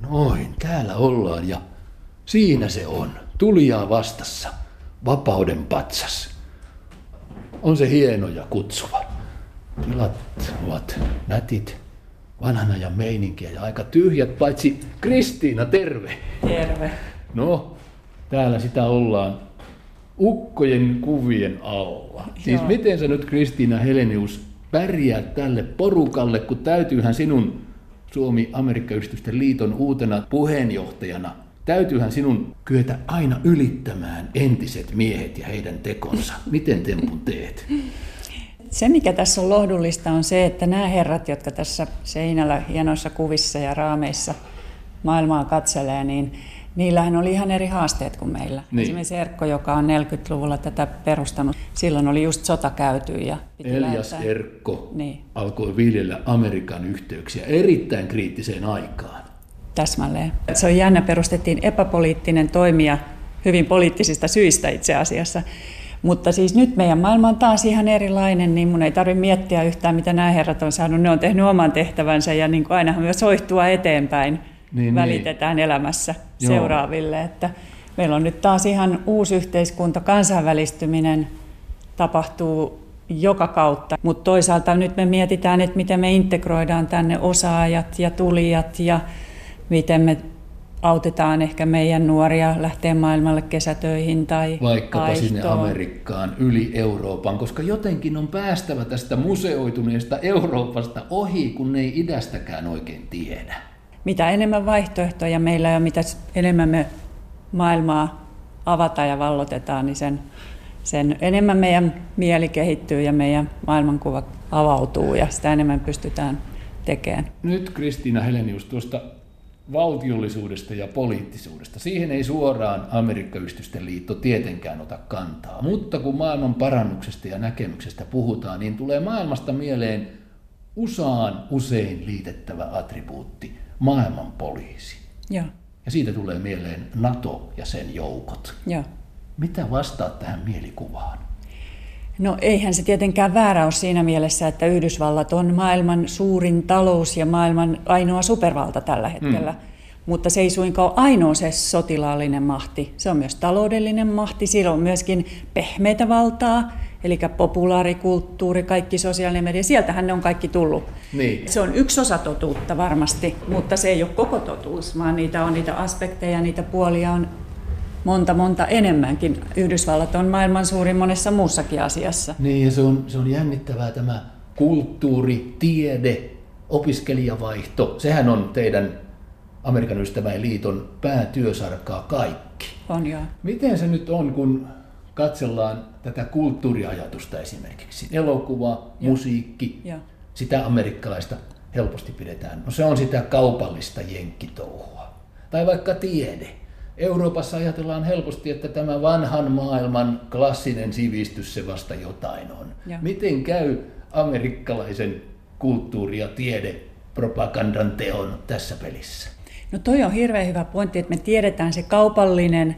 Noin, täällä ollaan ja siinä se on. Tulijaa vastassa. Vapauden patsas. On se hieno ja kutsuva. Tilat ovat nätit, vanhan ajan meininkiä ja aika tyhjät, paitsi Kristiina, terve. Terve. No, täällä sitä ollaan ukkojen kuvien alla. Siis Joo. miten sä nyt Kristiina Helenius pärjäät tälle porukalle, kun täytyyhän sinun Suomi-Amerikka-yhdistysten liiton uutena puheenjohtajana, täytyyhän sinun kyetä aina ylittämään entiset miehet ja heidän tekonsa. Miten tempun teet? Se, mikä tässä on lohdullista, on se, että nämä herrat, jotka tässä seinällä hienoissa kuvissa ja raameissa maailmaa katselee, niin niillähän oli ihan eri haasteet kuin meillä. Niin. Esimerkiksi Erkko, joka on 40-luvulla tätä perustanut, silloin oli just sota käyty ja piti Elias lähettää- Erkko Niin. alkoi viljellä Amerikan yhteyksiä erittäin kriittiseen aikaan. Täsmälleen. Se on jännä, perustettiin epäpoliittinen toimija hyvin poliittisista syistä itse asiassa. Mutta siis nyt meidän maailma on taas ihan erilainen, niin mun ei tarvitse miettiä yhtään, mitä nämä herrat on saanut. Ne on tehnyt oman tehtävänsä ja niin kuin ainahan myös soihtua eteenpäin Niin, välitetään elämässä Joo. seuraaville. Että meillä on nyt taas ihan uusi yhteiskunta, kansainvälistyminen tapahtuu joka kautta, mutta toisaalta nyt me mietitään, että miten me integroidaan tänne osaajat ja tulijat ja miten me autetaan ehkä meidän nuoria lähteä maailmalle kesätöihin tai Vaikkapa sinne vaihtoon. Amerikkaan, yli Euroopan, koska jotenkin on päästävä tästä museoituneesta Euroopasta ohi, kun ne ei idästäkään oikein tiedä. Mitä enemmän vaihtoehtoja meillä on, mitä enemmän me maailmaa avataan ja vallotetaan, niin sen, sen enemmän meidän mieli kehittyy ja meidän maailmankuva avautuu ja sitä enemmän pystytään tekemään. Nyt Kristiina Helenius tuosta valtiollisuudesta ja poliittisuudesta. Siihen ei suoraan Amerikkayhdistysten liitto tietenkään ota kantaa. Mutta kun maailman parannuksesta ja näkemyksestä puhutaan, niin tulee maailmasta mieleen USAan usein liitettävä attribuutti, maailman poliisi. Joo, Ja siitä tulee mieleen NATO ja sen joukot. joo. Mitä vastaat tähän mielikuvaan? No eihän se tietenkään väärä ole siinä mielessä, että Yhdysvallat on maailman suurin talous ja maailman ainoa supervalta tällä hetkellä. Mm. Mutta se ei suinkaan ole ainoa se sotilaallinen mahti. Se on myös taloudellinen mahti. Sillä on myöskin pehmeitä valtaa, eli populaarikulttuuri, kaikki sosiaalinen media. Sieltähän ne on kaikki tullut. Niin. Se on yksi osa totuutta varmasti, mutta se ei ole koko totuus, vaan niitä on niitä aspekteja, niitä puolia on monta monta enemmänkin. Yhdysvallat on maailman suurin monessa muussakin asiassa. Niin, ja se on, se on jännittävää tämä kulttuuri, tiede, opiskelijavaihto. Sehän on teidän Amerikan ystäväin liiton päätyösarkaa kaikki. On joo. Miten se nyt on, kun katsellaan tätä kulttuuriajatusta esimerkiksi? Elokuva, musiikki, Joo. sitä amerikkalaista helposti pidetään. No se on sitä kaupallista jenkkitouhua. Tai vaikka tiede. Euroopassa ajatellaan helposti, että tämä vanhan maailman klassinen sivistys se vasta jotain on. Joo. Miten käy amerikkalaisen kulttuuri- ja tiedepropagandan teon tässä pelissä? No toi on hirveän hyvä pointti, että me tiedetään se kaupallinen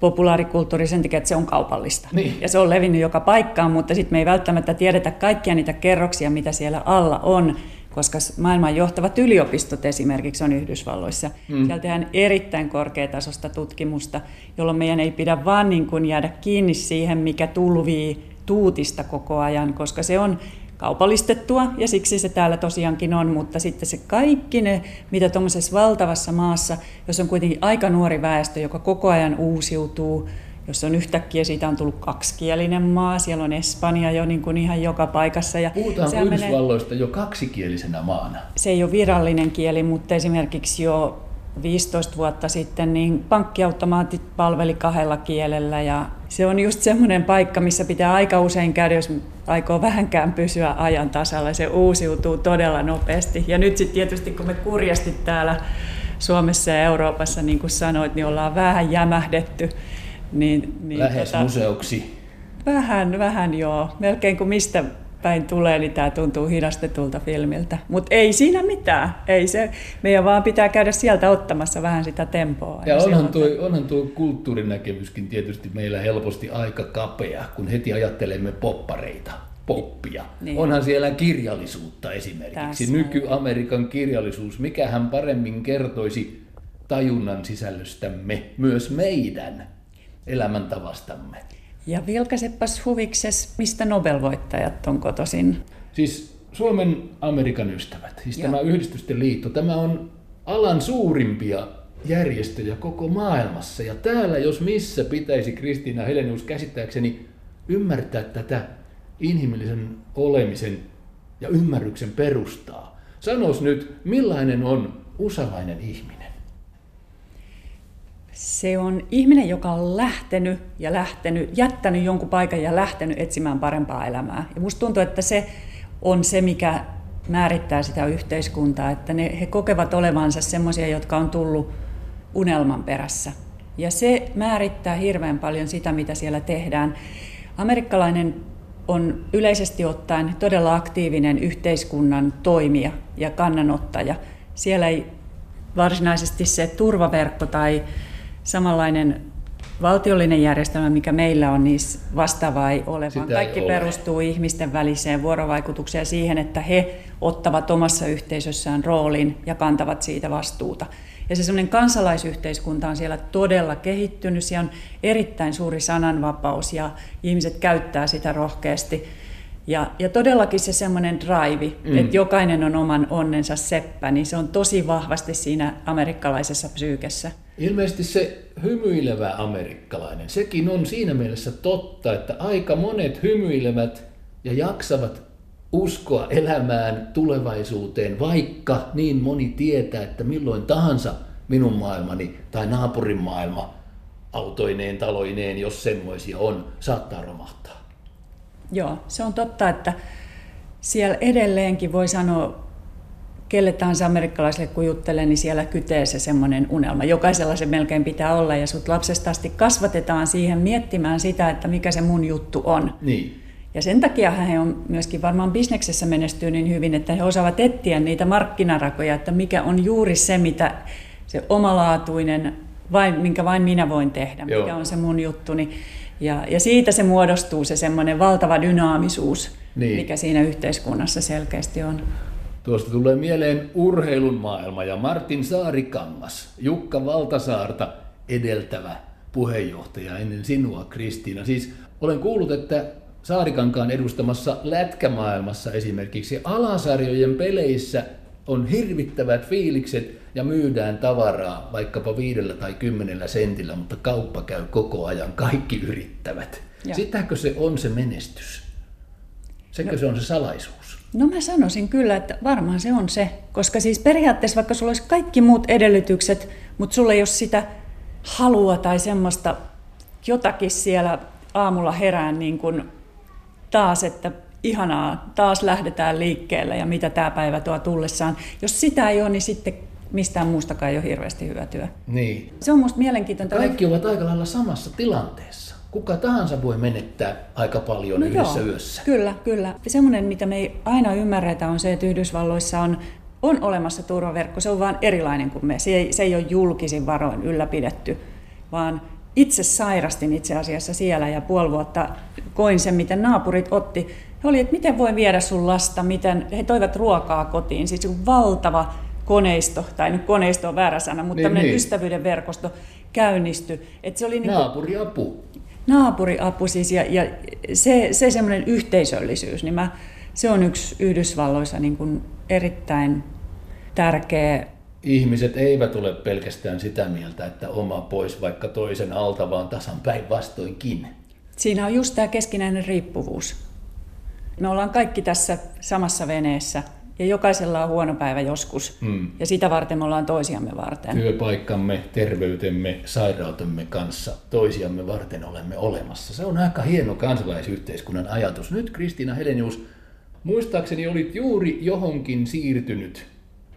populaarikulttuuri sen takia, että se on kaupallista. Niin. Ja se on levinnyt joka paikkaan, mutta sitten me ei välttämättä tiedetä kaikkia niitä kerroksia, mitä siellä alla on, koska maailman johtavat yliopistot esimerkiksi on Yhdysvalloissa. Mm. Siellä tehdään erittäin korkeatasosta tutkimusta, jolloin meidän ei pidä vaan niin kuin jäädä kiinni siihen, mikä tulvii tuutista koko ajan, koska se on kaupallistettua ja siksi se täällä tosiaankin on, mutta sitten se kaikki ne, mitä tuommoisessa valtavassa maassa, jos on kuitenkin aika nuori väestö, joka koko ajan uusiutuu, jos on yhtäkkiä siitä on tullut kaksikielinen maa, siellä on Espanja jo niin kuin ihan joka paikassa. Ja Puhutaan sehän menee- Yhdysvalloista jo kaksikielisenä maana. se ei ole virallinen kieli, mutta esimerkiksi jo 15 vuotta sitten niin pankkiautomaatit palveli kahdella kielellä ja se on just semmoinen paikka, missä pitää aika usein käydä, jos aikoo vähänkään pysyä ajan tasalla. Se uusiutuu todella nopeasti. Ja nyt sitten tietysti kun me kurjasti täällä Suomessa ja Euroopassa, niin kuin sanoit, niin ollaan vähän jämähdetty. Niin, niin Lähes museoksi. Vähän, vähän joo. Melkein kuin mistä päin tulee, niin tämä tuntuu hidastetulta filmiltä. Mutta ei siinä mitään. Ei se, meidän vaan pitää käydä sieltä ottamassa vähän sitä tempoa. Ja onhan tuo, onhan tuo kulttuurinäkemyskin tietysti meillä helposti aika kapea, kun heti ajattelemme poppareita. poppia. Niin. Onhan siellä kirjallisuutta esimerkiksi. Tässä Nyky-Amerikan kirjallisuus. Mikähän paremmin kertoisi tajunnan sisällöstämme, myös meidän elämäntavastamme. Ja vilkaisepas huvikses, mistä Nobel-voittajat on kotoisin? Siis Suomen Amerikan ystävät, siis Joo. tämä Yhdistysten liitto, tämä on alan suurimpia järjestöjä koko maailmassa. Ja täällä, jos missä pitäisi Kristiina Helenius käsittääkseni ymmärtää tätä inhimillisen olemisen ja ymmärryksen perustaa. Sanois nyt, millainen on usalainen ihminen? Se on ihminen, joka on lähtenyt ja lähtenyt, jättänyt jonkun paikan ja lähtenyt etsimään parempaa elämää. Ja musta tuntuu, että se on se, mikä määrittää sitä yhteiskuntaa, että ne, he kokevat olevansa semmoisia, jotka on tullut unelman perässä. Ja se määrittää hirveän paljon sitä, mitä siellä tehdään. Amerikkalainen on yleisesti ottaen todella aktiivinen yhteiskunnan toimija ja kannanottaja. Siellä ei varsinaisesti se turvaverkko tai samanlainen valtiollinen järjestelmä, mikä meillä on, niin vastaavaa ei ole, Sitä vaan kaikki ei perustuu ole. ihmisten väliseen vuorovaikutukseen ja siihen, että he ottavat omassa yhteisössään roolin ja kantavat siitä vastuuta. Ja se semmoinen kansalaisyhteiskunta on siellä todella kehittynyt, siellä on erittäin suuri sananvapaus ja ihmiset käyttää sitä rohkeasti. Ja, ja todellakin se semmoinen drive, mm. että jokainen on oman onnensa seppä, niin se on tosi vahvasti siinä amerikkalaisessa psyykessä. Ilmeisesti se hymyilevä amerikkalainen, sekin on siinä mielessä totta, että aika monet hymyilevät ja jaksavat uskoa elämään, tulevaisuuteen, vaikka niin moni tietää, että milloin tahansa minun maailmani tai naapurin maailma autoineen, taloineen, jos semmoisia on, saattaa romahtaa. Joo, se on totta, että siellä edelleenkin voi sanoa kelle tahansa amerikkalaiselle kun juttelee, niin siellä kytee se semmoinen unelma. Jokaisella se melkein pitää olla ja sut lapsesta asti kasvatetaan siihen miettimään sitä, että mikä se mun juttu on. Niin. Ja sen takia he on myöskin varmaan bisneksessä menestyy niin hyvin, että he osaavat etsiä niitä markkinarakoja, että mikä on juuri se, mitä se omalaatuinen, vain, minkä vain minä voin tehdä, Joo. mikä on se mun juttuni. Ja, ja siitä se muodostuu se semmoinen valtava dynaamisuus, niin. mikä siinä yhteiskunnassa selkeästi on. Tuosta tulee mieleen urheilun maailma ja Martin Saarikangas, Jukka Valtasaarta edeltävä puheenjohtaja ennen sinua, Kristiina. Siis olen kuullut, että Saarikankaan edustamassa lätkämaailmassa esimerkiksi alasarjojen peleissä on hirvittävät fiilikset ja myydään tavaraa vaikkapa viidellä tai kymmenellä sentillä, mutta kauppa käy koko ajan, kaikki yrittävät. Ja. Sitäkö se on se menestys? Sekö no. se on se salaisuus? No mä sanoisin kyllä, että varmaan se on se, koska siis periaatteessa vaikka sulla olisi kaikki muut edellytykset, mutta sulla ei ole sitä halua tai semmoista jotakin siellä aamulla herään niin kuin taas, että ihanaa, taas lähdetään liikkeelle ja mitä tämä päivä tuo tullessaan. Jos sitä ei ole, niin sitten mistään muustakaan ei ole hirveästi hyötyä. Niin. Se on minusta mielenkiintoista. Kaikki ovat aika lailla samassa tilanteessa. Kuka tahansa voi menettää aika paljon no yhdessä joo, yössä. Kyllä, kyllä. Semmoinen, mitä me ei aina ymmärretä, on se, että Yhdysvalloissa on, on olemassa turvaverkko. Se on vain erilainen kuin me. Se ei, se ei ole julkisin varoin ylläpidetty, vaan itse sairastin itse asiassa siellä ja puoli vuotta koin sen, miten naapurit otti. He oli, että miten voi viedä sun lasta, miten he toivat ruokaa kotiin. Siis valtava koneisto, tai nyt koneisto on väärä sana, mutta niin, tämmöinen niin. ystävyyden verkosto käynnistyi. Että se oli niin naapuriapu. Naapuriapu siis, ja, ja se, se semmoinen yhteisöllisyys, niin mä, se on yksi Yhdysvalloissa niin kuin erittäin tärkeä ihmiset eivät ole pelkästään sitä mieltä, että oma pois vaikka toisen alta, vaan tasan päinvastoinkin. Siinä on just tämä keskinäinen riippuvuus. Me ollaan kaikki tässä samassa veneessä ja jokaisella on huono päivä joskus. Hmm. Ja sitä varten me ollaan toisiamme varten. Työpaikkamme, terveytemme, sairautemme kanssa toisiamme varten olemme olemassa. Se on aika hieno kansalaisyhteiskunnan ajatus. Nyt Kristiina Helenius, muistaakseni olit juuri johonkin siirtynyt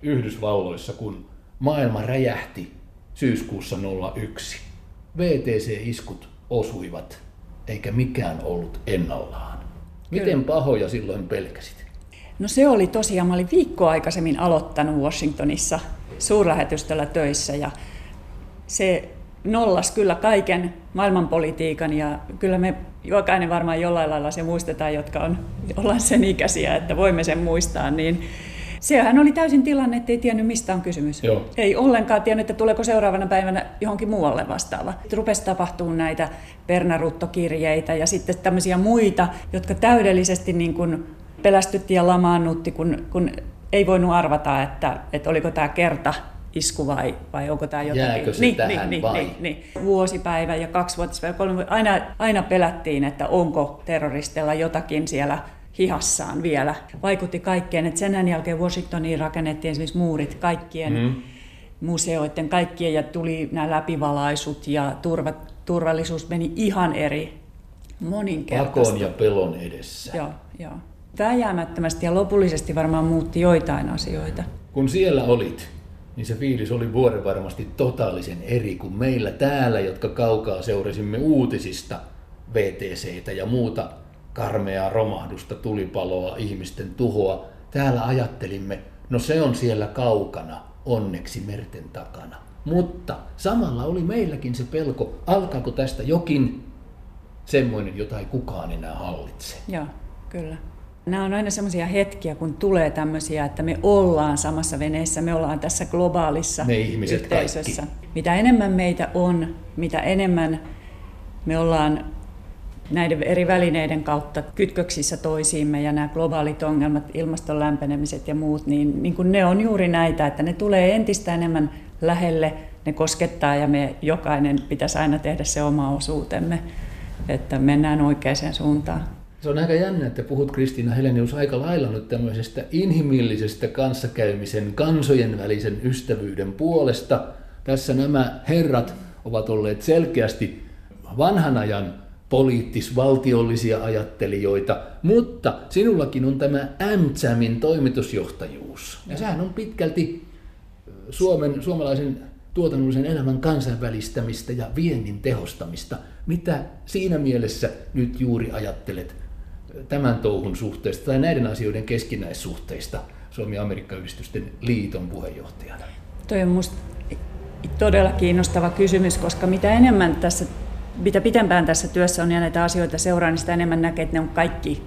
Yhdysvalloissa, kun maailma räjähti syyskuussa 01. VTC-iskut osuivat, eikä mikään ollut ennallaan. Miten pahoja silloin pelkäsit? No se oli tosiaan, mä olin viikko aikaisemmin aloittanut Washingtonissa suurlähetystöllä töissä ja se nollas kyllä kaiken maailmanpolitiikan ja kyllä me jokainen varmaan jollain lailla se muistetaan, jotka on, ollaan sen ikäisiä, että voimme sen muistaa, niin sehän oli täysin tilanne, että ei tiennyt mistä on kysymys. Joo. Ei ollenkaan tiennyt, että tuleeko seuraavana päivänä johonkin muualle vastaava. Rupesi tapahtumaan näitä pernaruttokirjeitä ja sitten tämmöisiä muita, jotka täydellisesti niin kuin pelästytti ja lamaannutti, kun, kun ei voinut arvata, että, että oliko tämä kerta isku vai, vai onko tämä jotakin. Jääkö se niin, tähän niin, vai? Niin, niin. Vuosipäivä ja kaksivuotispäivä, kolme vuotta. aina, aina pelättiin, että onko terroristilla jotakin siellä hihassaan vielä. Vaikutti kaikkeen, että sen jälkeen Washingtoniin rakennettiin esimerkiksi muurit kaikkien mm. museoiden, kaikkien ja tuli nämä läpivalaisut ja turva, turvallisuus meni ihan eri moninkertaisesti. Pakon ja pelon edessä. Joo, joo. Vääjäämättömästi ja lopullisesti varmaan muutti joitain asioita. Kun siellä olit, niin se fiilis oli vuoren varmasti totaalisen eri kuin meillä täällä, jotka kaukaa seurasimme uutisista VTCitä ja muuta karmeaa romahdusta, tulipaloa, ihmisten tuhoa. Täällä ajattelimme, no se on siellä kaukana, onneksi merten takana. Mutta samalla oli meilläkin se pelko, alkaako tästä jokin semmoinen, jota ei kukaan enää hallitse. Joo, kyllä. Nämä on aina semmoisia hetkiä, kun tulee tämmöisiä, että me ollaan samassa veneessä, me ollaan tässä globaalissa Me ihmiset yhteisössä. kaikki. Mitä enemmän meitä on, mitä enemmän me ollaan näiden eri välineiden kautta kytköksissä toisiimme ja nämä globaalit ongelmat, ilmaston lämpenemiset ja muut, niin, niin kuin ne on juuri näitä, että ne tulee entistä enemmän lähelle, ne koskettaa ja me jokainen pitäisi aina tehdä se oma osuutemme, että mennään oikeaan suuntaan. Se on aika jännä, että puhut Kristiina Helenius aika lailla nyt tämmöisestä inhimillisestä kanssakäymisen, kansojen välisen ystävyyden puolesta. Tässä nämä herrat ovat olleet selkeästi vanhan ajan poliittis-valtiollisia ajattelijoita, mutta sinullakin on tämä MCAMin toimitusjohtajuus. Ja sehän on pitkälti Suomen, suomalaisen tuotannollisen elämän kansainvälistämistä ja viennin tehostamista. Mitä siinä mielessä nyt juuri ajattelet tämän touhun suhteesta tai näiden asioiden keskinäissuhteista Suomi-Amerikka-yhdistysten liiton puheenjohtajana? Toi on minusta todella kiinnostava kysymys, koska mitä enemmän tässä, mitä pitempään tässä työssä on ja näitä asioita seuraa, niin sitä enemmän näkee, että ne on kaikki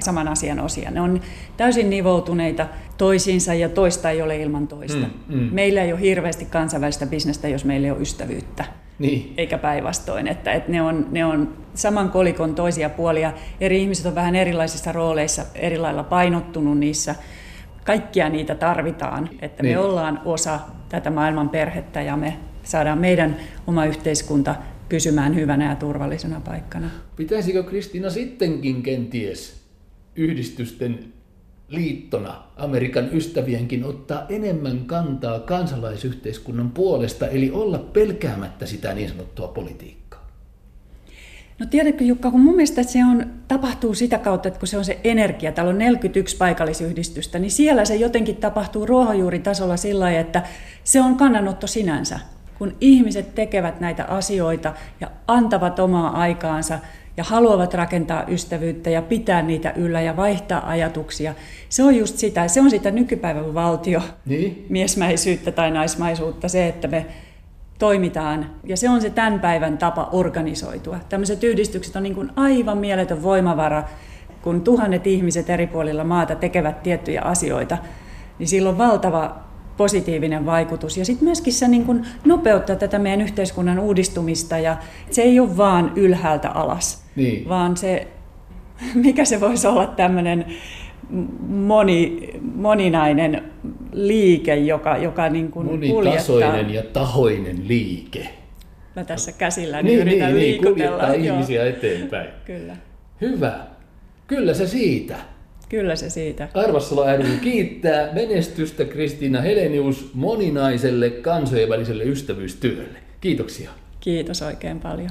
saman asian osia. Ne on täysin nivoutuneita toisiinsa ja toista ei ole ilman toista. Mm, mm. Meillä ei ole hirveästi kansainvälistä bisnestä, jos meillä ei ole ystävyyttä. Niin. Eikä päinvastoin, että, että ne, on, ne on saman kolikon toisia puolia. Eri ihmiset on vähän erilaisissa rooleissa, eri lailla painottunut niissä. Kaikkia niitä tarvitaan, että me Niin. ollaan osa tätä maailman perhettä ja me saadaan meidän oma yhteiskunta pysymään hyvänä ja turvallisena paikkana. Pitäisikö Kristiina sittenkin kenties yhdistysten liittona Amerikan ystävienkin ottaa enemmän kantaa kansalaisyhteiskunnan puolesta, eli olla pelkäämättä sitä niin sanottua politiikkaa? No tiedätkö Jukka, kun mun mielestä se on, tapahtuu sitä kautta, että kun se on se energia, täällä on 41 paikallisyhdistystä, niin siellä se jotenkin tapahtuu ruohonjuuritasolla sillä lailla, että se on kannanotto sinänsä. Kun ihmiset tekevät näitä asioita ja antavat omaa aikaansa ja haluavat rakentaa ystävyyttä ja pitää niitä yllä ja vaihtaa ajatuksia, se on just sitä, se on sitä nykypäivän valtio Niin? miesmäisyyttä tai naismaisuutta, se, että me toimitaan. Ja se on se tämän päivän tapa organisoitua. Tämmöiset yhdistykset on niin kuin aivan mieletön voimavara, kun tuhannet ihmiset eri puolilla maata tekevät tiettyjä asioita, niin sillä on valtava positiivinen vaikutus. Ja sitten myöskin se niin kuin nopeuttaa tätä meidän yhteiskunnan uudistumista ja se ei ole vaan ylhäältä alas, Niin. vaan se, mikä se voisi olla tämmöinen moni, moninainen liike, joka, joka niin kuin Monitasoinen ja tahoinen liike. Mä tässä käsillä Niin, yritän niin, niin, liikutella. kuljettaa Joo, ihmisiä eteenpäin. Kyllä, Hyvä. Kyllä se siitä. kyllä se siitä. Arvassalo ry kiittää menestystä Kristiina Helenius moninaiselle kansojen väliselle ystävyystyölle. Kiitoksia. Kiitos oikein paljon.